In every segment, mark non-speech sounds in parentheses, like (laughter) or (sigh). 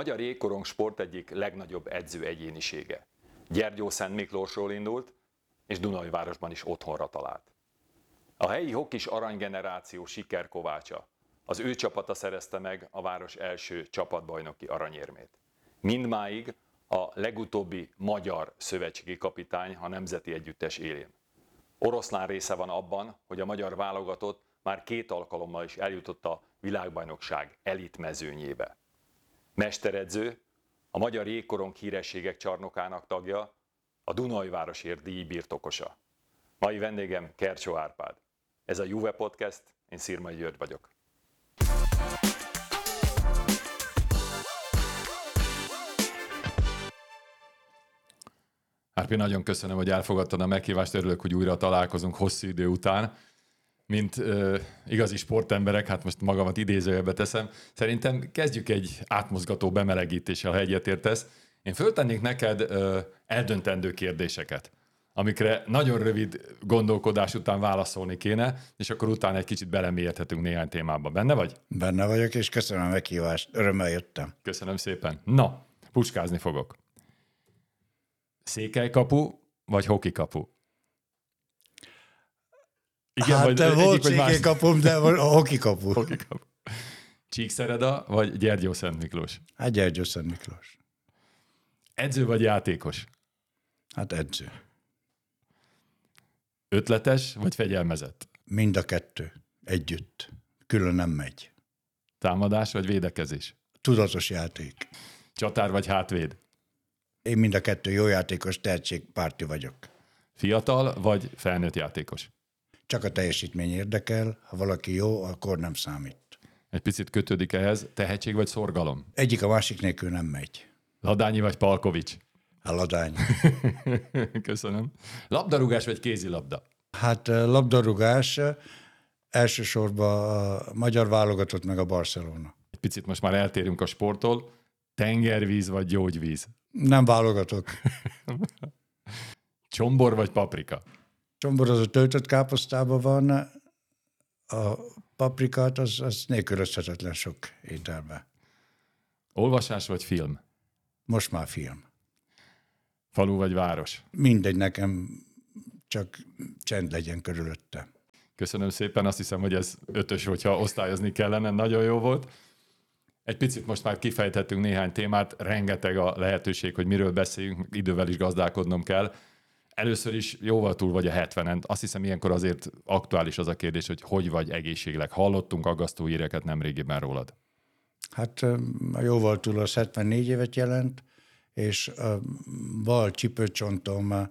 Magyar jégkorong sport egyik legnagyobb edző egyénisége. Gyergyó Szent Miklósról indult, és Dunajvárosban is otthonra talált. A helyi hokis aranygeneráció sikerkovácsa. Az ő csapata szerezte meg a város első csapatbajnoki aranyérmét. Mindmáig a legutóbbi magyar szövetségi kapitány a Nemzeti Együttes élén. Oroszlán része van abban, hogy a magyar válogatott már két alkalommal is eljutott a világbajnokság elitmezőnyébe. Mesteredző, a Magyar Jégkorong Hírességek Csarnokának tagja, a Dunajvárosért díj birtokosa. Mai vendégem Kercsó Árpád. Ez a Juve Podcast, én Szirmai György vagyok. Árpi, nagyon köszönöm, hogy elfogadtad a meghívást, örülök, hogy újra találkozunk hosszú idő után mint ö, igazi sportemberek, hát most magamat idézőjelbe teszem, szerintem kezdjük egy átmozgató bemelegítéssel, ha egyetértesz. Én föltennék neked ö, eldöntendő kérdéseket, amikre nagyon rövid gondolkodás után válaszolni kéne, és akkor utána egy kicsit belemélyedhetünk néhány témába. Benne vagy? Benne vagyok, és köszönöm a meghívást. Örömmel jöttem. Köszönöm szépen. Na, puskázni fogok. Székelykapu vagy hokikapu? Igen, hát vagy, volt egyik, kapum, de a hoki kapu. (laughs) hoki kapu. Csíkszereda vagy Gyergyó Szent Miklós? Hát Gyergyó Szent Miklós. Edző vagy játékos? Hát edző. Ötletes vagy fegyelmezett? Mind a kettő. Együtt. Külön nem megy. Támadás vagy védekezés? Tudatos játék. Csatár vagy hátvéd? Én mind a kettő jó játékos, tehetségpárti vagyok. Fiatal vagy felnőtt játékos? Csak a teljesítmény érdekel, ha valaki jó, akkor nem számít. Egy picit kötődik ehhez, tehetség vagy szorgalom? Egyik a másik nélkül nem megy. Ladányi vagy Palkovics? A ladány. (laughs) Köszönöm. Labdarúgás vagy kézilabda? Hát labdarúgás elsősorban a magyar válogatott meg a Barcelona. Egy picit most már eltérünk a sporttól. Tengervíz vagy gyógyvíz? Nem válogatok. (laughs) Csombor vagy paprika? A töltött káposztában van, a paprikát az, az nélkülözhetetlen sok ételbe. Olvasás vagy film? Most már film. Falu vagy város? Mindegy, nekem csak csend legyen körülötte. Köszönöm szépen, azt hiszem, hogy ez ötös, hogyha osztályozni kellene, nagyon jó volt. Egy picit most már kifejthettünk néhány témát, rengeteg a lehetőség, hogy miről beszéljünk, idővel is gazdálkodnom kell. Először is jóval túl vagy a 70-en. Azt hiszem, ilyenkor azért aktuális az a kérdés, hogy hogy vagy egészségleg. Hallottunk aggasztó híreket nemrégiben rólad. Hát jóval túl az 74 évet jelent, és a bal csipőcsontom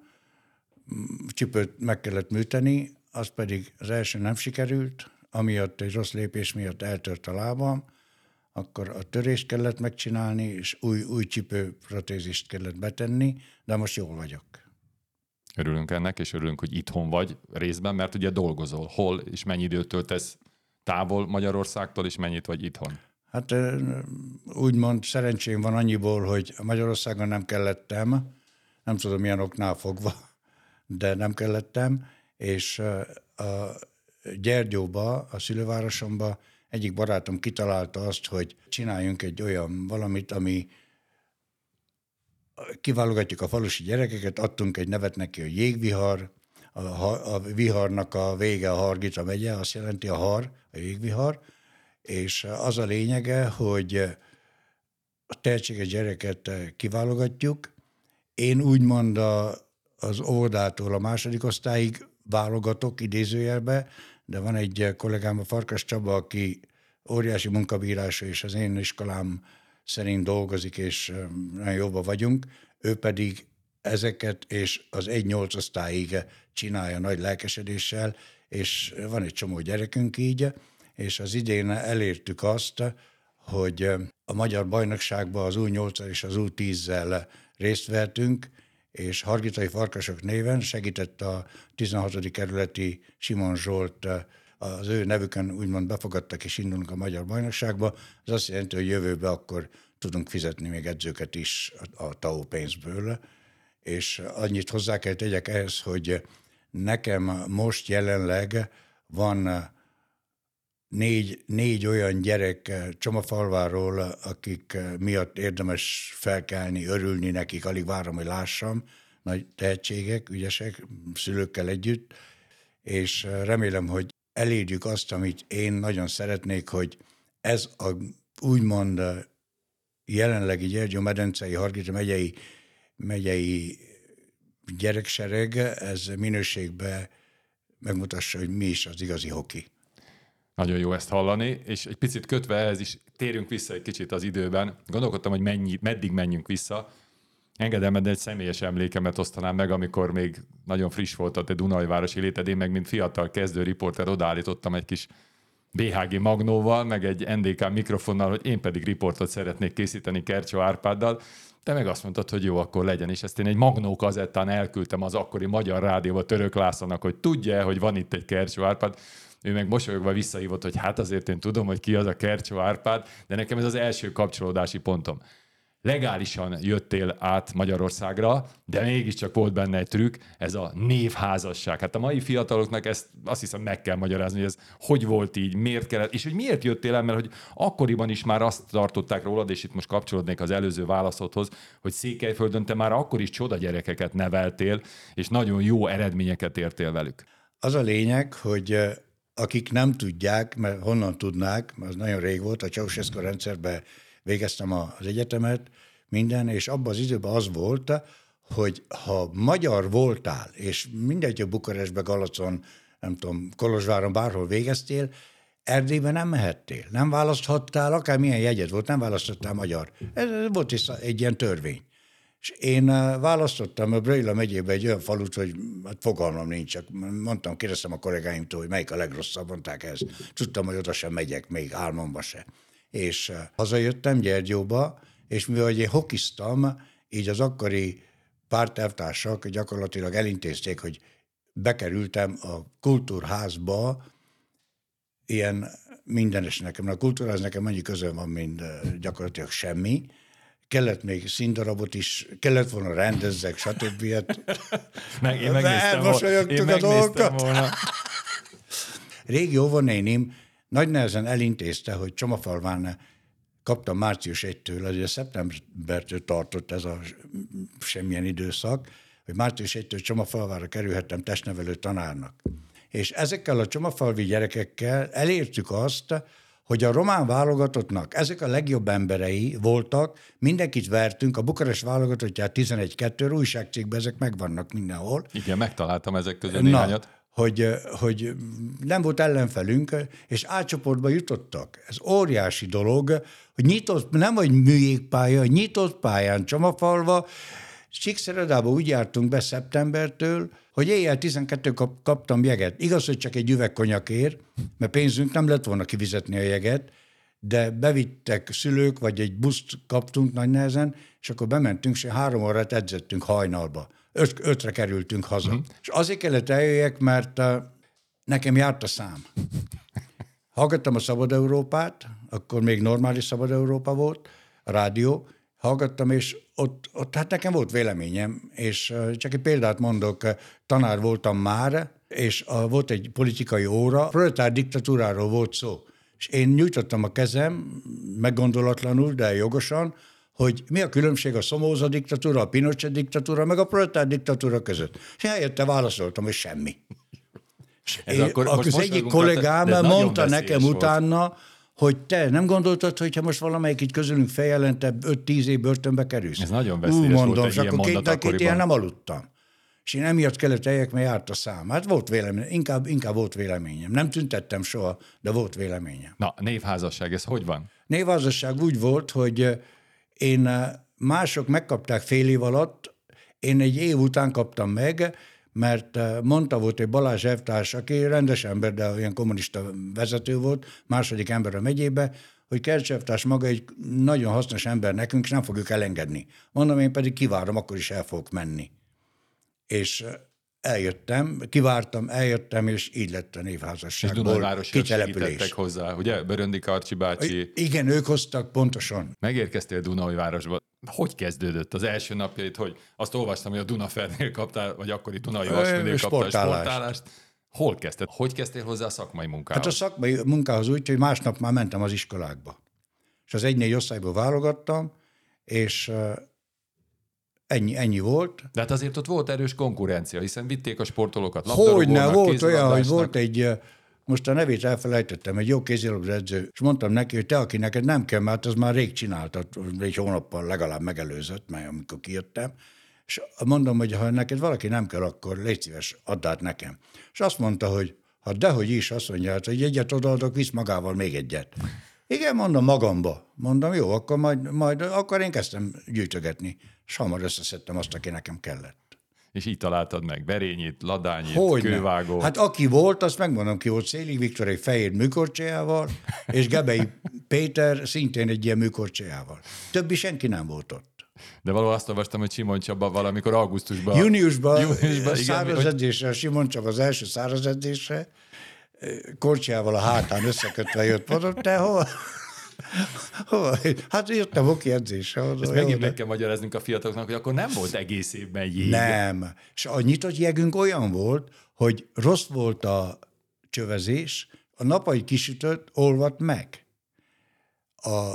csipőt meg kellett műteni, az pedig az első nem sikerült, amiatt egy rossz lépés miatt eltört a lábam, akkor a törést kellett megcsinálni, és új, új csipőprotézist kellett betenni, de most jól vagyok. Örülünk ennek, és örülünk, hogy itthon vagy részben, mert ugye dolgozol. Hol és mennyi időt töltesz távol Magyarországtól, és mennyit vagy itthon? Hát úgymond szerencsém van annyiból, hogy Magyarországon nem kellettem, nem tudom milyen oknál fogva, de nem kellettem, és a Gyergyóba, a szülővárosomba egyik barátom kitalálta azt, hogy csináljunk egy olyan valamit, ami kiválogatjuk a falusi gyerekeket, adtunk egy nevet neki, a jégvihar, a, a viharnak a vége a Hargita megye, azt jelenti a har, a jégvihar, és az a lényege, hogy a tehetséges gyereket kiválogatjuk. Én úgymond a, az óvodától a második osztályig válogatok idézőjelbe, de van egy kollégám, a Farkas Csaba, aki óriási munkabírású, és az én iskolám szerint dolgozik, és nagyon jobban vagyunk, ő pedig ezeket és az egy nyolc osztályig csinálja nagy lelkesedéssel, és van egy csomó gyerekünk így, és az idén elértük azt, hogy a magyar bajnokságban az U8 és az U10-zel részt vettünk, és Hargitai Farkasok néven segített a 16. kerületi Simon Zsolt az ő nevükön úgymond befogadtak és indulunk a magyar bajnokságba, az azt jelenti, hogy jövőbe akkor tudunk fizetni még edzőket is a, a TAO pénzből, és annyit hozzá kell tegyek ehhez, hogy nekem most jelenleg van négy, négy olyan gyerek Csomafalváról, akik miatt érdemes felkelni, örülni nekik, alig várom, hogy lássam, nagy tehetségek, ügyesek, szülőkkel együtt, és remélem, hogy elérjük azt, amit én nagyon szeretnék, hogy ez a úgymond jelenlegi Gyergyó-medencei, Hargita megyei, megyei gyereksereg, ez minőségbe megmutassa, hogy mi is az igazi hoki. Nagyon jó ezt hallani, és egy picit kötve ehhez is térjünk vissza egy kicsit az időben. Gondolkodtam, hogy mennyi, meddig menjünk vissza. Engedem, de egy személyes emlékemet osztanám meg, amikor még nagyon friss volt a te Dunajvárosi léted, én meg mint fiatal kezdő riporter odaállítottam egy kis BHG Magnóval, meg egy NDK mikrofonnal, hogy én pedig riportot szeretnék készíteni Kercsó Árpáddal, te meg azt mondtad, hogy jó, akkor legyen, és ezt én egy Magnó kazettán elküldtem az akkori magyar rádióba Török Lászlónak, hogy tudja, hogy van itt egy Kercsó Árpád, ő meg mosolyogva visszahívott, hogy hát azért én tudom, hogy ki az a Kercsó Árpád, de nekem ez az első kapcsolódási pontom legálisan jöttél át Magyarországra, de mégiscsak volt benne egy trükk, ez a névházasság. Hát a mai fiataloknak ezt azt hiszem meg kell magyarázni, hogy ez hogy volt így, miért kellett, és hogy miért jöttél el, mert hogy akkoriban is már azt tartották rólad, és itt most kapcsolódnék az előző válaszodhoz, hogy Székelyföldön te már akkor is csoda gyerekeket neveltél, és nagyon jó eredményeket értél velük. Az a lényeg, hogy akik nem tudják, mert honnan tudnák, mert az nagyon rég volt, a Ceausescu rendszerben végeztem az egyetemet, minden, és abban az időben az volt, hogy ha magyar voltál, és mindegy, hogy Bukarestbe, Galacon, nem tudom, Kolozsváron, bárhol végeztél, Erdélyben nem mehettél, nem választhattál, akármilyen jegyed volt, nem választhattál magyar. Ez volt is egy ilyen törvény. És én választottam a Bröjla megyébe egy olyan falut, hogy hát fogalmam nincs, csak mondtam, kérdeztem a kollégáimtól, hogy melyik a legrosszabb, mondták ezt. Tudtam, hogy oda sem megyek, még álmomba se és hazajöttem Gyergyóba, és mivel én hokiztam, így az akkori pártelvtársak gyakorlatilag elintézték, hogy bekerültem a kultúrházba, ilyen mindenes nekem. A kultúrház nekem annyi közön van, mint gyakorlatilag semmi. Kellett még színdarabot is, kellett volna rendezzek, stb. (laughs) Meg, én megnéztem, volna, én megnéztem volna. Régi óvonénim nagy nehezen elintézte, hogy Csomafalván kaptam március 1-től, azért szeptembertől tartott ez a semmilyen időszak, hogy március 1-től Csomafalvára kerülhettem testnevelő tanárnak. És ezekkel a csomafalvi gyerekekkel elértük azt, hogy a román válogatottnak ezek a legjobb emberei voltak, mindenkit vertünk, a Bukarest válogatottját 11-2, újságcégben ezek megvannak mindenhol. Igen, megtaláltam ezek közül néhányat. Na, hogy, hogy nem volt ellenfelünk, és átcsoportba jutottak. Ez óriási dolog, hogy nyitott, nem vagy műjégpálya, nyitott pályán Csomafalva, Csíkszeredába úgy jártunk be szeptembertől, hogy éjjel 12 kap, kaptam jeget. Igaz, hogy csak egy üveg konyakért, mert pénzünk nem lett volna kivizetni a jeget, de bevittek szülők, vagy egy buszt kaptunk nagy nehezen, és akkor bementünk, és három órát edzettünk hajnalba öt, ötre kerültünk haza. Uh-huh. És azért kellett eljöjjek, mert uh, nekem járt a szám. Hallgattam a Szabad Európát, akkor még normális Szabad Európa volt, a rádió, hallgattam, és ott, ott hát nekem volt véleményem, és csak egy példát mondok, tanár voltam már, és uh, volt egy politikai óra, proletár diktatúráról volt szó. És én nyújtottam a kezem, meggondolatlanul, de jogosan, hogy mi a különbség a Szomóza diktatúra, a Pinochet diktatúra, meg a proletár diktatúra között. És helyette válaszoltam, hogy semmi. Ez én, akkor, akkor az egyik kollégám mondta nekem volt. utána, hogy te nem gondoltad, hogy ha most valamelyik itt közülünk feljelente 5-10 év börtönbe kerülsz? Ez nagyon veszélyes Ú, mondom, volt egy akkor két, két ilyen nem aludtam. És én emiatt kellett eljek, mert járt a szám. Hát volt vélemény, inkább, inkább volt véleményem. Nem tüntettem soha, de volt véleményem. Na, névházasság, ez hogy van? Névházasság úgy volt, hogy én eh, mások megkapták fél év alatt, én egy év után kaptam meg, mert eh, mondta volt egy Balázs Evtárs, aki rendes ember, de olyan kommunista vezető volt, második ember a megyébe, hogy Kercsevtárs maga egy nagyon hasznos ember nekünk, és nem fogjuk elengedni. Mondom, én pedig kivárom, akkor is el fogok menni. És eh, eljöttem, kivártam, eljöttem, és így lett a névházasságból és kitelepülés. hozzá, ugye? Böröndi Karcsi bácsi. Igen, ők hoztak, pontosan. Megérkeztél Dunajvárosba. Hogy kezdődött az első napjait, hogy azt olvastam, hogy a Dunafernél kaptál, vagy akkori Dunai Vasfőnél kaptál sportállást. Hol kezdted? Hogy kezdtél hozzá a szakmai munkához? Hát a szakmai munkához úgy, hogy másnap már mentem az iskolákba. És az egy-négy osztályból válogattam, és ennyi, ennyi volt. De hát azért ott volt erős konkurencia, hiszen vitték a sportolókat Hogyne, labdarúgónak, volt olyan, hogy volt egy, most a nevét elfelejtettem, egy jó kézilabda edző, és mondtam neki, hogy te, aki neked nem kell, mert az már rég csináltad, egy hónappal legalább megelőzött, mert amikor kijöttem, és mondom, hogy ha neked valaki nem kell, akkor légy szíves, add át nekem. És azt mondta, hogy ha dehogy is, azt mondja, hát, hogy egyet odaadok, visz magával még egyet. Igen, mondom magamba. Mondom, jó, akkor majd, majd akkor én kezdtem gyűjtögetni, és hamar összeszedtem azt, aki nekem kellett. És így találtad meg Berényit, Ladányit, Hogy Kővágót. Hát aki volt, azt megmondom ki volt, Szélig Viktor egy fehér műkorcsájával, (laughs) és Gebei Péter szintén egy ilyen műkorcsájával. Többi senki nem volt ott. De valahol azt olvastam, hogy Simon Csaba valamikor augusztusban... Júniusban, Júniusban, száraz edzésre, Simon csak az első száraz edzésre, korcsiával a hátán összekötve jött, mondom, te hol? Hát jöttem oki edzésre. Mondom, Ezt megint meg kell magyaráznunk a fiataloknak, hogy akkor nem volt egész évben jég. Nem. És a nyitott jegünk olyan volt, hogy rossz volt a csövezés, a napai kisütött, olvadt meg. A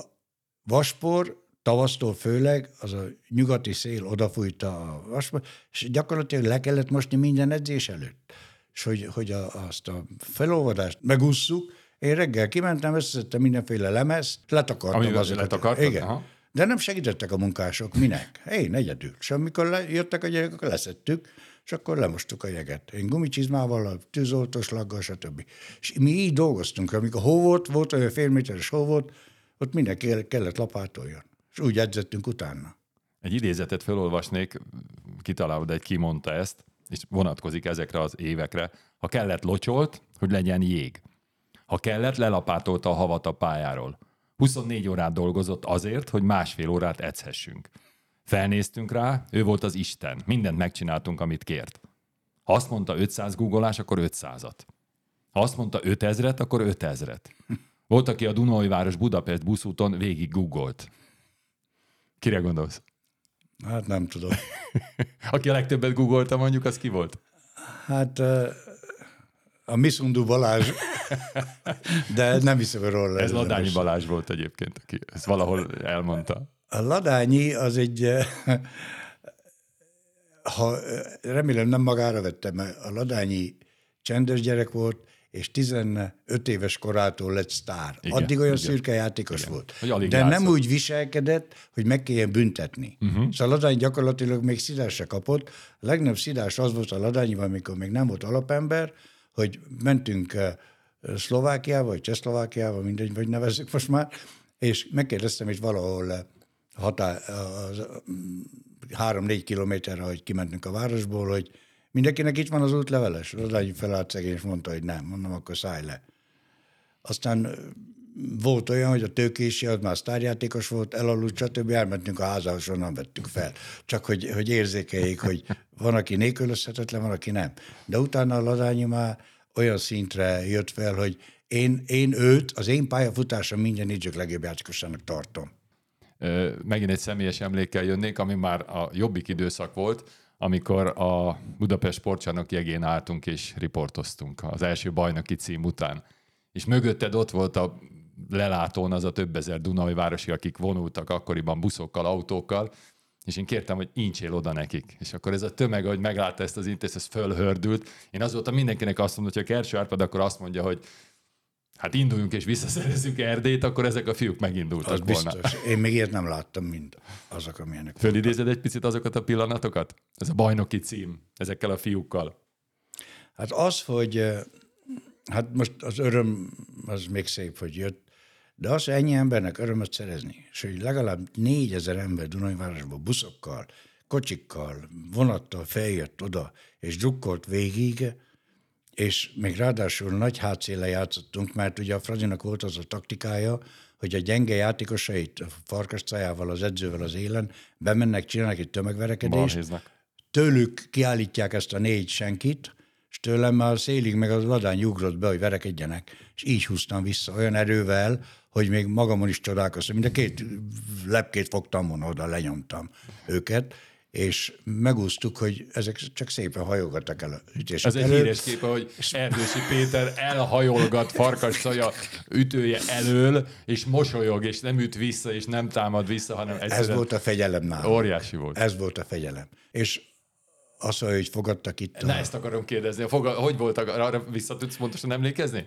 vaspor tavasztól főleg, az a nyugati szél odafújta a vaspor, és gyakorlatilag le kellett mosni minden edzés előtt. És hogy, hogy a, azt a felolvadást megússzuk, én reggel kimentem, összeszedtem mindenféle lemezt, letakartam Amivel azokat. letakartad? Igen. Aha. De nem segítettek a munkások. Minek? Én egyedül. És amikor le, jöttek a gyerekek, akkor leszettük, és akkor lemostuk a jeget. Én gumicsizmával, a tűzoltós laggal, stb. És mi így dolgoztunk. Amikor hó volt, volt olyan fél méteres hó volt, ott mindenki kellett lapátoljon. És úgy edzettünk utána. Egy idézetet felolvasnék, kitalálod, egy ki mondta ezt, és vonatkozik ezekre az évekre. Ha kellett, locsolt, hogy legyen jég. Ha kellett, lelapátolta a havat a pályáról. 24 órát dolgozott azért, hogy másfél órát edzhessünk. Felnéztünk rá, ő volt az Isten. Mindent megcsináltunk, amit kért. Ha azt mondta 500 googolás, akkor 500-at. Ha azt mondta 5000-et, akkor 5000-et. Volt, aki a Dunajváros Budapest buszúton végig googolt. Kire gondolsz? Hát nem tudom. (laughs) Aki a legtöbbet googolta mondjuk, az ki volt? Hát a Miszundu Balázs, (laughs) de nem hiszem róla. Ez Ladányi. Balázs volt egyébként, aki ezt valahol elmondta. A Ladányi az egy, ha, remélem nem magára vettem, a Ladányi csendes gyerek volt, és 15 éves korától lett sztár. Igen, Addig olyan igen. szürke játékos volt. Hogy alig De nem játszott. úgy viselkedett, hogy meg kelljen büntetni. Uh-huh. Szóval a Ladány gyakorlatilag még szidás se kapott. A legnagyobb szidás az volt a Ladányiban, amikor még nem volt alapember, hogy mentünk eh, Szlovákiába, vagy Csehszlovákiába, mindegy, vagy nevezzük most már, és megkérdeztem, hogy valahol eh, határ, mm, három-négy kilométerre, hogy kimentünk a városból, hogy mindenkinek itt van az útleveles. Rodányi felállt szegény, és mondta, hogy nem. Mondom, akkor szállj le. Aztán volt olyan, hogy a tőkési, az már sztárjátékos volt, elaludt, stb. Elmentünk a házához, onnan vettük fel. Csak hogy, hogy érzékeljék, hogy van, aki nélkülözhetetlen, van, aki nem. De utána a Ladányi már olyan szintre jött fel, hogy én, én őt, az én pályafutásom minden idők legjobb játékosának tartom. Megint egy személyes emlékkel jönnék, ami már a jobbik időszak volt, amikor a Budapest sportcsarnok jegén álltunk és riportoztunk az első bajnoki cím után. És mögötted ott volt a lelátón az a több ezer Dunajvárosi, akik vonultak akkoriban buszokkal, autókkal, és én kértem, hogy incsél oda nekik. És akkor ez a tömeg, hogy meglátta ezt az intézt, ez fölhördült. Én azóta mindenkinek azt mondom, hogy ha Kerső Árpad, akkor azt mondja, hogy hát induljunk és visszaszerezzük Erdélyt, akkor ezek a fiúk megindultak Az volna. biztos. Én még ilyet nem láttam, mint azok, amilyenek. Fölidézed egy picit azokat a pillanatokat? Ez a bajnoki cím, ezekkel a fiúkkal. Hát az, hogy eh, hát most az öröm az még szép, hogy jött, de az, ennyi embernek örömöt szerezni, és hogy legalább négyezer ember Dunajvárosból buszokkal, kocsikkal, vonattal feljött oda, és drukkolt végig, és még ráadásul nagy hátszéle játszottunk, mert ugye a Fradinak volt az a taktikája, hogy a gyenge játékosait a farkascájával, az edzővel az élen bemennek, csinálnak egy tömegverekedést, Balhéznak. tőlük kiállítják ezt a négy senkit, és tőlem már szélig meg az ladány ugrott be, hogy verekedjenek. És így húztam vissza olyan erővel, hogy még magamon is csodálkoztam. Mind a két lepkét fogtam volna, oda lenyomtam őket. És megúsztuk, hogy ezek csak szépen hajogattak el a ütések Ez egy előtt. híres kép, hogy Erdősi Péter elhajolgat farkas szaja ütője elől, és mosolyog, és nem üt vissza, és nem támad vissza, hanem Ez egyszerűen volt a fegyelem nálam. óriási volt. Ez volt a fegyelem. És az, hogy fogadtak itt a... Na ezt akarom kérdezni. A Foga, hogy volt, arra vissza tudsz pontosan emlékezni?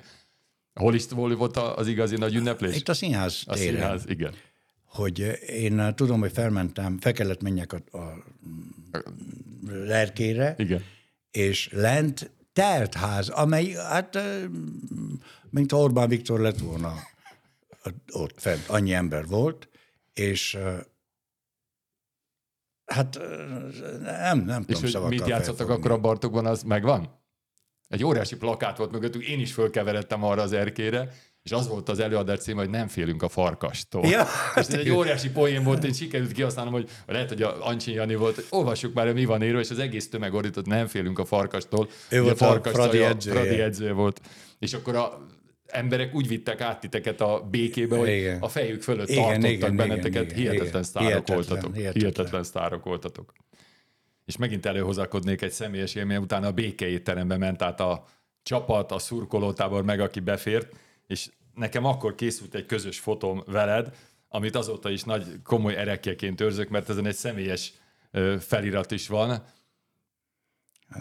Hol is hol volt az igazi nagy ünneplés? Itt a színház a téren. színház, igen. Hogy én eh, tudom, hogy felmentem, fel kellett menjek a, a lerkére, Igen. és lent telt ház, amely, hát, eh, mint Orbán Viktor lett volna ott fent, annyi ember volt, és eh, hát eh, nem, nem És tudom hogy mit játszottak akkor a Bartokban, az megvan? Egy óriási plakát volt mögöttük, én is fölkeveredtem arra az erkére, és az volt az előadás cím, hogy nem félünk a farkastól. Ja, és ez egy óriási poén volt, én sikerült kihasználnom, hogy lehet, hogy a Ancsin Jani volt, hogy olvassuk már, mi van írva, és az egész tömeg ordított, nem félünk a farkastól. Ő volt a farkas Fradi szaja- edzője. Fradi edzője volt. És akkor a emberek úgy vittek át titeket a békébe, hogy Igen. a fejük fölött Igen, tartottak igen, benneteket, igen, hihetetlen igen. sztárok Hihetetlen, voltatok. hihetetlen. Hihetetlen sztárok voltatok. És megint előhozakodnék egy személyes élmény, utána a békeétterembe ment át a csapat, a szurkolótábor meg, aki befért, és nekem akkor készült egy közös fotóm veled, amit azóta is nagy komoly erekjeként őrzök, mert ezen egy személyes felirat is van.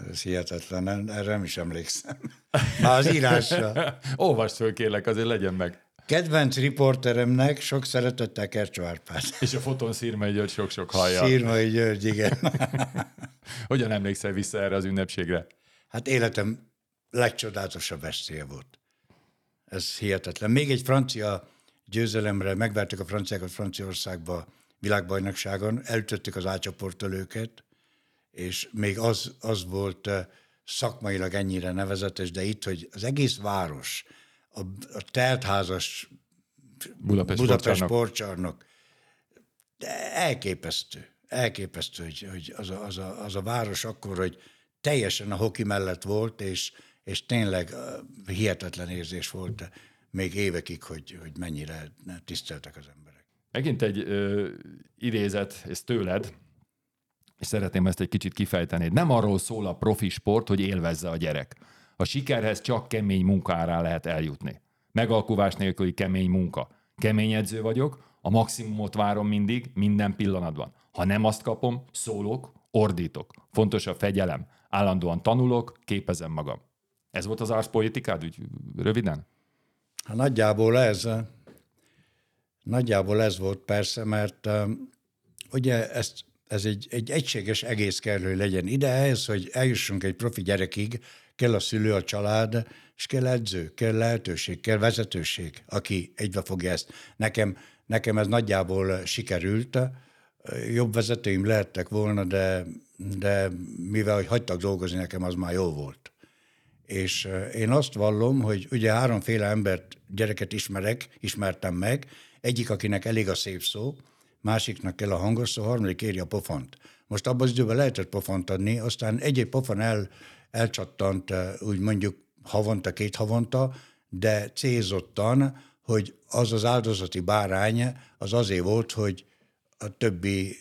Ez hihetetlen, erre nem is emlékszem. (laughs) Már az írásra. (laughs) Olvasd föl, kérlek, azért legyen meg. Kedvenc riporteremnek sok szeretettel Kercsó Árpád. (laughs) És a fotón Szirmai György sok-sok hallja. Szírmai György, igen. Hogyan emlékszel vissza erre az ünnepségre? Hát életem legcsodálatosabb estéje volt. Ez hihetetlen. Még egy francia győzelemre, megvertük a franciákat Franciaországba világbajnokságon, elütöttük az átcsoporttól őket, és még az, az volt eh, szakmailag ennyire nevezetes, de itt, hogy az egész város, a, a teltházas Budapest, Budapest sportcsarnok. elképesztő. Elképesztő, hogy, hogy az, a, az, a, az a város akkor, hogy teljesen a hoki mellett volt, és, és tényleg hihetetlen érzés volt még évekig, hogy, hogy mennyire tiszteltek az emberek. Megint egy ö, idézet, ez tőled, és szeretném ezt egy kicsit kifejteni. Nem arról szól a profi sport, hogy élvezze a gyerek. A sikerhez csak kemény munkára lehet eljutni. Megalkuvás nélküli kemény munka. Kemény edző vagyok, a maximumot várom mindig, minden pillanatban. Ha nem azt kapom, szólok, ordítok. Fontos a fegyelem. Állandóan tanulok, képezem magam. Ez volt az árszpolitikád, úgy röviden? Hát nagyjából ez, nagyjából ez volt persze, mert ugye ezt, ez egy, egy egységes egész kell, hogy legyen ide, ehhez, hogy eljussunk egy profi gyerekig, kell a szülő, a család, és kell edző, kell lehetőség, kell vezetőség, aki egybe fogja ezt. Nekem, nekem ez nagyjából sikerült, jobb vezetőim lehettek volna, de, de mivel hogy hagytak dolgozni, nekem az már jó volt. És én azt vallom, hogy ugye háromféle embert, gyereket ismerek, ismertem meg, egyik, akinek elég a szép szó, másiknak kell a hangos szó, harmadik éri a pofont. Most abban az időben lehetett pofont adni, aztán egy-egy pofon el, elcsattant, úgy mondjuk havonta, két havonta, de célzottan, hogy az az áldozati bárány az azért volt, hogy a többi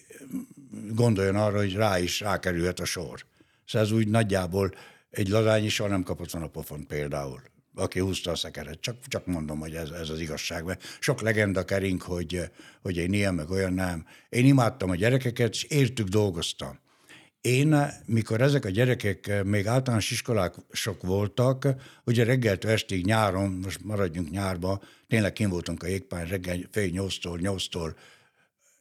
gondoljon arra, hogy rá is rákerülhet a sor. Szóval ez úgy nagyjából egy ladányi soha nem kapott volna pofont például, aki húzta a szekeret. Csak, csak mondom, hogy ez, ez az igazság. Mert sok legenda kering, hogy, hogy én ilyen, meg olyan nem. Én imádtam a gyerekeket, és értük dolgoztam. Én, mikor ezek a gyerekek még általános iskolák sok voltak, ugye reggeltől estig nyáron, most maradjunk nyárba, tényleg kim voltunk a jégpályán reggel fél nyolctól, nyolctól,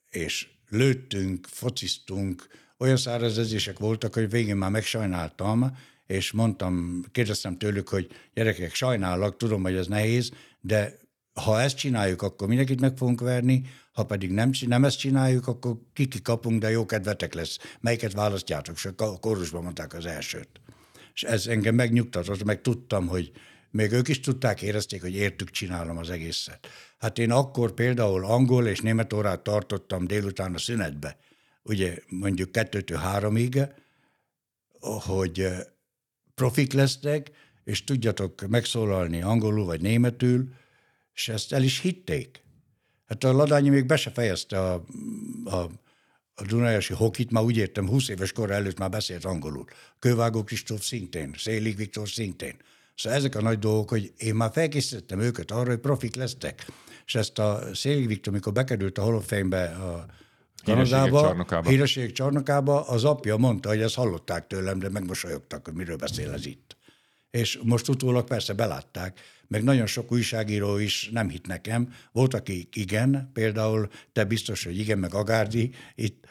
és lőttünk, fociztunk, olyan száraz edzések voltak, hogy végén már megsajnáltam, és mondtam, kérdeztem tőlük, hogy gyerekek, sajnálok, tudom, hogy ez nehéz, de ha ezt csináljuk, akkor mindenkit meg fogunk verni, ha pedig nem, nem ezt csináljuk, akkor kiki kapunk, de jó kedvetek lesz. Melyiket választjátok? És a kórusban mondták az elsőt. És ez engem megnyugtatott, meg tudtam, hogy még ők is tudták, érezték, hogy értük csinálom az egészet. Hát én akkor például angol és német órát tartottam délután a szünetbe, ugye mondjuk kettőtől háromig, hogy profik lesznek, és tudjatok megszólalni angolul vagy németül, és ezt el is hitték. Hát a Ladányi még be se fejezte a, a, a Dunajási hokit már úgy értem, 20 éves kor előtt már beszélt angolul. Kővágó Kristóf szintén, Szélig Viktor szintén. Szóval ezek a nagy dolgok, hogy én már felkészítettem őket arra, hogy profik lesztek. És ezt a Szélig Viktor, amikor bekerült a Hall of Fame-be a Kanadába, csarnokába. hírességek csarnokába, az apja mondta, hogy ezt hallották tőlem, de megmosolyogtak, hogy miről beszél ez itt. És most utólag persze belátták, meg nagyon sok újságíró is nem hitt nekem. Volt, aki igen, például te biztos, hogy igen, meg Agárdi itt,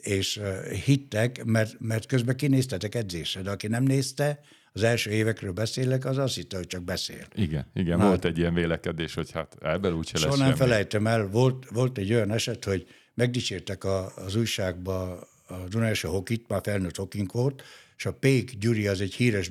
és hittek, mert, mert közben kinéztetek edzésre, de aki nem nézte, az első évekről beszélek, az azt hitte, hogy csak beszél. Igen, igen, Na. volt egy ilyen vélekedés, hogy hát ebből úgyse lesz Soha nem felejtem el, volt, volt egy olyan eset, hogy megdicsértek a, az újságba a Dunajási hokit, már felnőtt hokink volt, és a Pék Gyuri az egy híres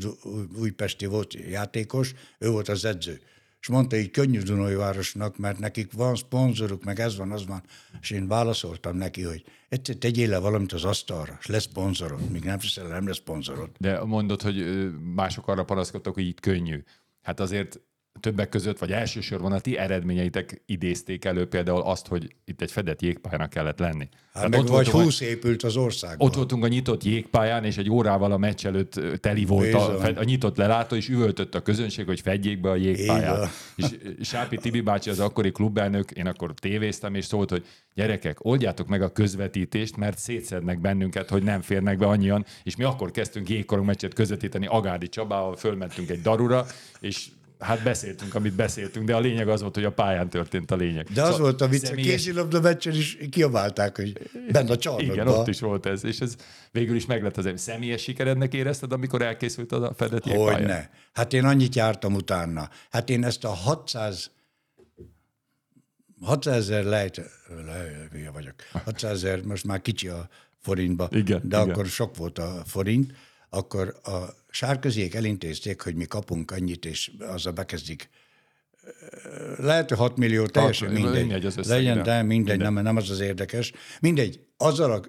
újpesti volt játékos, ő volt az edző. És mondta így könnyű Dunai városnak, mert nekik van szponzoruk, meg ez van, az van. És én válaszoltam neki, hogy egyszer tegyél le valamit az asztalra, és lesz szponzorod. Míg nem teszel, nem lesz szponzorod. De mondod, hogy mások arra panaszkodtak, hogy itt könnyű. Hát azért többek között, vagy elsősorban a ti eredményeitek idézték elő például azt, hogy itt egy fedett jégpályának kellett lenni. Hát meg vagy voltunk, 20 épült az országban. ott voltunk a nyitott jégpályán, és egy órával a meccs előtt teli volt a, Bizony. a nyitott lelátó, és üvöltött a közönség, hogy fedjék be a jégpályát. És Sápi Tibi bácsi, az akkori klubelnök, én akkor tévéztem, és szólt, hogy gyerekek, oldjátok meg a közvetítést, mert szétszednek bennünket, hogy nem férnek be annyian, és mi akkor kezdtünk jégkorong meccset közvetíteni Agárdi Csabával, fölmentünk egy darura, és hát beszéltünk, amit beszéltünk, de a lényeg az volt, hogy a pályán történt a lényeg. De az Szóval volt a vicc, a személyes- kézilabda meccsen is kiabálták, hogy benne a csarnokba. Igen, ott is volt ez, és ez végül is meglett az személyes sikerednek érezted, amikor elkészült az a fedett jégpálya? Hogyne. Hát én annyit jártam utána. Hát én ezt a 600 600 ezer lejt, le, vagyok, 600 ezer, most már kicsi a forintba, Igen, de igen. akkor sok volt a forint, akkor a sárköziék elintézték, hogy mi kapunk annyit, és azzal bekezdik. Lehet, hogy 6 millió, teljesen mindegy. mindegy az összeg, Legyen, de de mindegy, mindegy. Nem, nem az az érdekes. Mindegy, azzal a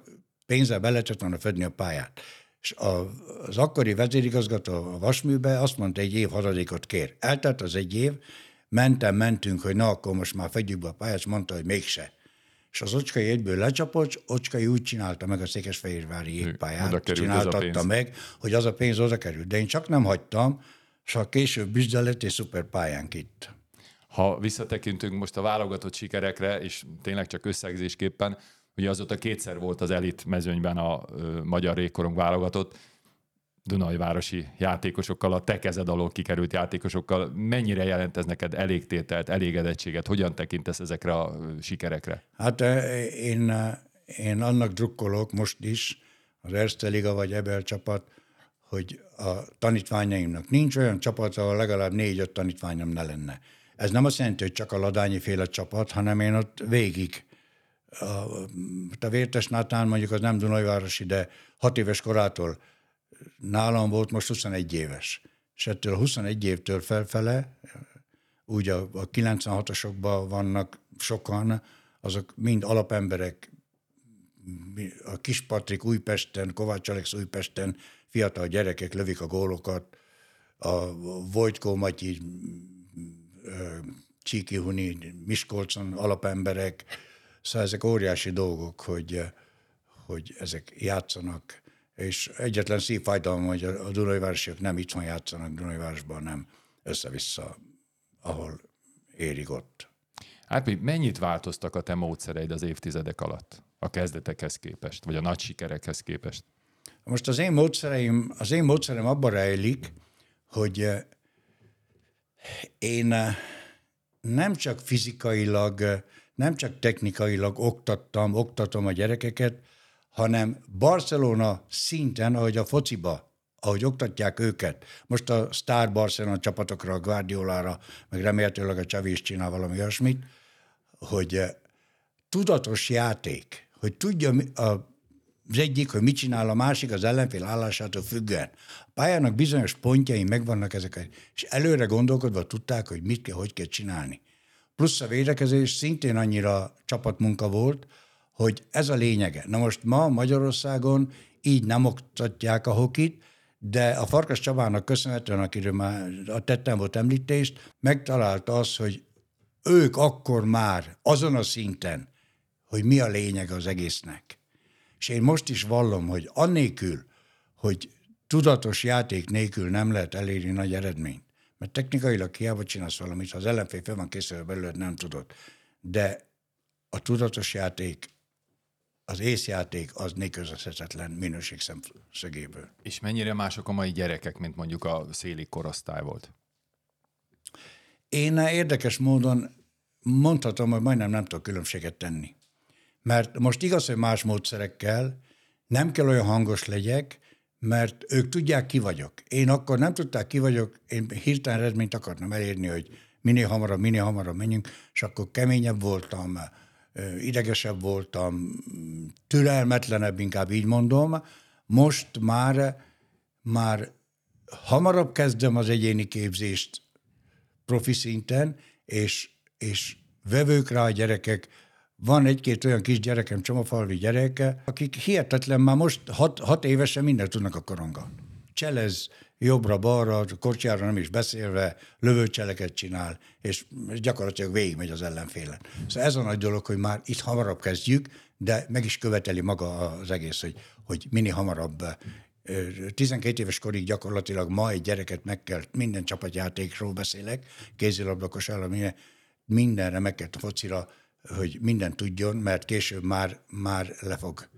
pénzzel be lehetett volna fedni a pályát. És a, az akkori vezérigazgató a Vasműbe azt mondta, egy év haradékot kér. Eltelt az egy év, mentem, mentünk, hogy na, akkor most már fedjük be a pályát, és mondta, hogy mégse. És az Ocskai egyből lecsapott, Ocskai úgy csinálta meg a Székesfehérvári jégpályát, a csináltatta meg, hogy az a pénz oda került. De én csak nem hagytam, és ha később büzsde lett egy szuper pályánk itt. Ha visszatekintünk most a válogatott sikerekre, és tényleg csak összegzésképpen, ugye azóta kétszer volt az elit mezőnyben a ö, magyar régkorong válogatott, Dunajvárosi játékosokkal, a te kezed alól kikerült játékosokkal. Mennyire jelent ez neked elégtételt, elégedettséget? Hogyan tekintesz ezekre a sikerekre? Hát eh, én, eh, én annak drukkolok most is, az Erste Liga vagy Ebel csapat, hogy a tanítványaimnak nincs olyan csapat, ahol legalább négy-öt tanítványom ne lenne. Ez nem azt jelenti, hogy csak a Ladányi féle csapat, hanem én ott végig a, a Vértes Nátán mondjuk az nem Dunajvárosi, de hat éves korától nálam volt most 21 éves. És ettől 21 évtől felfele, úgy a, a 96-osokban vannak sokan, azok mind alapemberek, a Kis Patrik Újpesten, Kovács Alex Újpesten, fiatal gyerekek lövik a gólokat, a Vojtko Matyi, Csíki Huni, Miskolcon alapemberek, szóval ezek óriási dolgok, hogy, hogy ezek játszanak, és egyetlen szívfájdalom, hogy a Dunajvárosiak nem itthon játszanak Dunajvárosban, nem össze-vissza, ahol érik ott. Hát mennyit változtak a te módszereid az évtizedek alatt? A kezdetekhez képest, vagy a nagy sikerekhez képest? Most az én módszereim, az én módszerem abban rejlik, hogy eh, én eh, nem csak fizikailag, eh, nem csak technikailag oktattam, oktatom a gyerekeket, hanem Barcelona szinten, ahogy a fociba, ahogy oktatják őket. Most a Star Barcelona csapatokra, a Guardiolára, meg remélhetőleg a Csavi is csinál valami olyasmit, hogy eh, tudatos játék, hogy tudja az egyik, hogy mit csinál a másik az ellenfél állásától függően. A pályának bizonyos pontjai megvannak ezek, és előre gondolkodva tudták, hogy mit kell, hogy kell csinálni. Plusz a védekezés szintén annyira csapatmunka volt, hogy ez a lényege. Na most ma Magyarországon így nem oktatják a hokit, de a Farkas Csabának köszönhetően, akiről már tettem volt említést, megtalálta azt, hogy ők akkor már azon a szinten, hogy mi a lényeg az egésznek. És én most is vallom, hogy annélkül, hogy tudatos játék nélkül nem lehet elérni nagy eredményt. Mert technikailag hiába csinálsz valamit, ha az ellenfél fel van készülve belőled, nem tudod. De a tudatos játék, az észjáték az nélkülözhetetlen minőség szemszögéből. És mennyire mások a mai gyerekek, mint mondjuk a széli korosztály volt? Én érdekes módon mondhatom, hogy majdnem nem tudok különbséget tenni. Mert most igaz, hogy más módszerekkel nem kell olyan hangos legyek, mert ők tudják, ki vagyok. Én akkor nem tudták, ki vagyok, én hirtelen eredményt akartam elérni, hogy minél hamarabb, minél hamarabb menjünk, és akkor keményebb voltam, idegesebb voltam, türelmetlenebb, inkább így mondom. Most már, már hamarabb kezdem az egyéni képzést profi szinten, és, és vevők rá a gyerekek, van egy-két olyan kis gyerekem, csomafalvi gyereke, akik hihetetlen, már most hat, hat évesen mindent tudnak a koronga. Cselez jobbra-balra, kocsiára nem is beszélve, lövőcseleket csinál, és gyakorlatilag végigmegy az ellenfélen. Szóval ez a nagy dolog, hogy már itt hamarabb kezdjük, de meg is követeli maga az egész, hogy, hogy minél hamarabb 12 éves korig gyakorlatilag ma egy gyereket meg kell, minden csapatjátékról beszélek, kézilabdakos állam, mindenre meg kell focira hogy minden tudjon, mert később már, már lefog,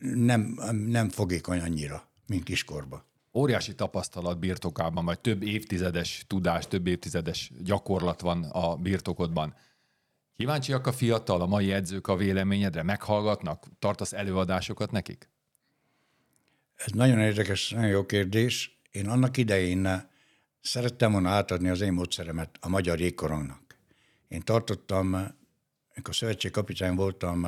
nem, nem fogékony annyira, mint kiskorba. Óriási tapasztalat birtokában, vagy több évtizedes tudás, több évtizedes gyakorlat van a birtokodban. Kíváncsiak a fiatal, a mai edzők a véleményedre? Meghallgatnak? Tartasz előadásokat nekik? Ez nagyon érdekes, nagyon jó kérdés. Én annak idején szerettem volna átadni az én módszeremet a magyar jégkorongnak. Én tartottam amikor szövetségkapitány voltam,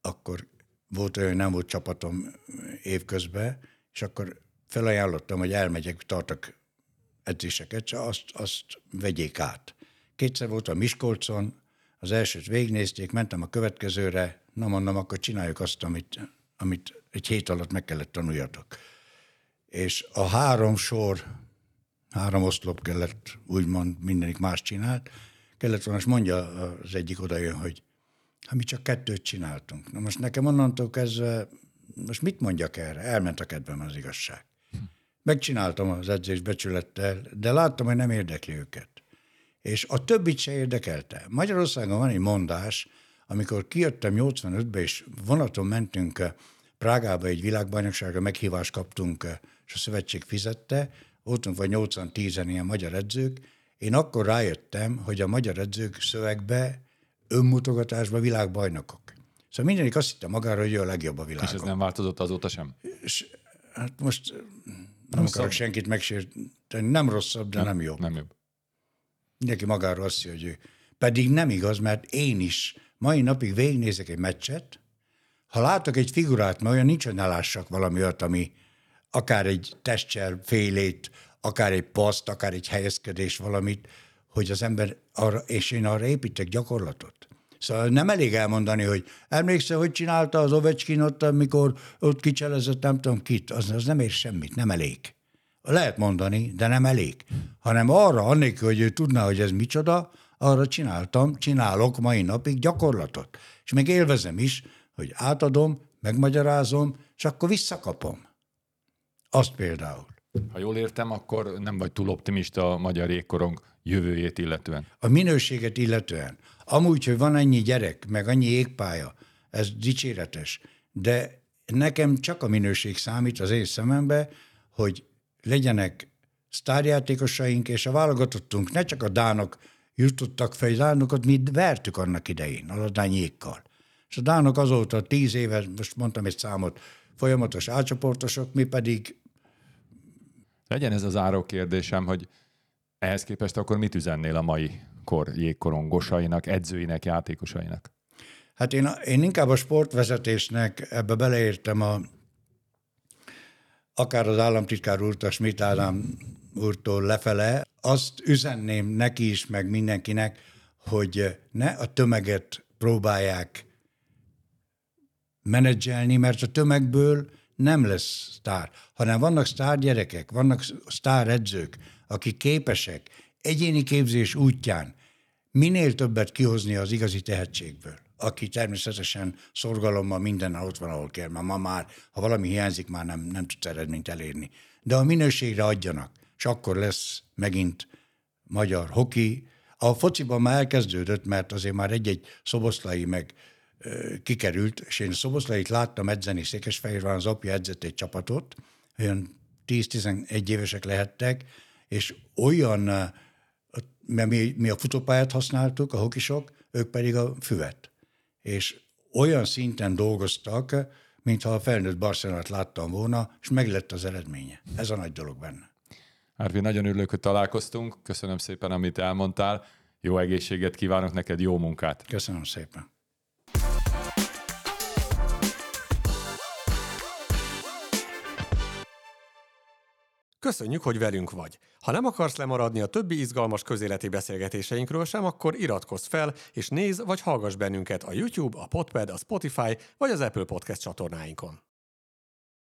akkor volt olyan, nem volt csapatom évközben, és akkor felajánlottam, hogy elmegyek, tartok edzéseket, csak azt, azt vegyék át. Kétszer voltam Miskolcon, az elsőt végignézték, mentem a következőre, na mondom, akkor csináljuk azt, amit, amit egy hét alatt meg kellett tanuljatok. És a három sor, három oszlop kellett, úgymond mindenik más csinált, kellett volna, és mondja az egyik oda jön, hogy ha mi csak kettőt csináltunk. Na most nekem onnantól kezdve, most mit mondjak erre? Elment a kedvem az igazság. Megcsináltam az edzés becsülettel, de láttam, hogy nem érdekli őket. És a többit se érdekelte. Magyarországon van egy mondás, amikor kijöttem 85-be, és vonaton mentünk Prágába egy világbajnokságra, meghívást kaptunk, és a szövetség fizette, voltunk vagy 80-10 ilyen magyar edzők, én akkor rájöttem, hogy a magyar edzők szövegbe, önmutogatásba világbajnokok. Szóval mindenik azt hitte magára, hogy ő a legjobb a világon. És ez nem változott azóta sem? És hát most nem rosszabb. akarok senkit megsérteni, nem rosszabb, de nem, nem jobb. Nem jobb. Mindenki magáról azt hiszi, hogy ő. Pedig nem igaz, mert én is mai napig végignézek egy meccset, ha látok egy figurát, mert olyan nincs, hogy ne lássak valami olyat, ami akár egy testcsel félét, akár egy paszt, akár egy helyezkedés valamit, hogy az ember arra, és én arra építek gyakorlatot. Szóval nem elég elmondani, hogy emlékszel, hogy csinálta az Ovecskin ott, amikor ott kicselezett nem tudom kit, az, az nem ér semmit, nem elég. Lehet mondani, de nem elég. Hanem arra, annélkül, hogy ő tudná, hogy ez micsoda, arra csináltam, csinálok mai napig gyakorlatot. És még élvezem is, hogy átadom, megmagyarázom, és akkor visszakapom. Azt például. Ha jól értem, akkor nem vagy túl optimista a magyar jégkorong jövőjét illetően. A minőséget illetően. Amúgy, hogy van annyi gyerek, meg annyi égpálya, ez dicséretes, de nekem csak a minőség számít az én szemembe, hogy legyenek sztárjátékosaink, és a válogatottunk ne csak a dánok jutottak fel, dánokat mi vertük annak idején, a ladányékkal. És a dánok azóta tíz éve, most mondtam egy számot, folyamatos átcsoportosok, mi pedig legyen ez az áró kérdésem, hogy ehhez képest akkor mit üzennél a mai kor jégkorongosainak, edzőinek, játékosainak? Hát én, én inkább a sportvezetésnek ebbe beleértem a, akár az államtitkár úrtól, Schmidt Ádám úrtól lefele, azt üzenném neki is, meg mindenkinek, hogy ne a tömeget próbálják menedzselni, mert a tömegből nem lesz sztár, hanem vannak sztár gyerekek, vannak sztár edzők, akik képesek egyéni képzés útján minél többet kihozni az igazi tehetségből. aki természetesen szorgalommal minden ott van, ahol kell. Mert ma már, ha valami hiányzik, már nem, nem tudsz eredményt elérni. De a minőségre adjanak, és akkor lesz megint magyar hoki. A fociban már elkezdődött, mert azért már egy-egy szoboszlai meg ö, kikerült, és én szoboszlait láttam edzeni Székesfehérváron, az apja edzett egy csapatot, olyan 10-11 évesek lehettek, és olyan, mert mi, mi a futópályát használtuk, a hokisok, ők pedig a füvet. És olyan szinten dolgoztak, mintha a felnőtt Barcelonát láttam volna, és meglett az eredménye. Ez a nagy dolog benne. Árpi, nagyon örülök, hogy találkoztunk. Köszönöm szépen, amit elmondtál. Jó egészséget kívánok neked, jó munkát. Köszönöm szépen. Köszönjük, hogy velünk vagy. Ha nem akarsz lemaradni a többi izgalmas közéleti beszélgetéseinkről sem, akkor iratkozz fel, és nézz vagy hallgass bennünket a YouTube, a Podpad, a Spotify vagy az Apple Podcast csatornáinkon.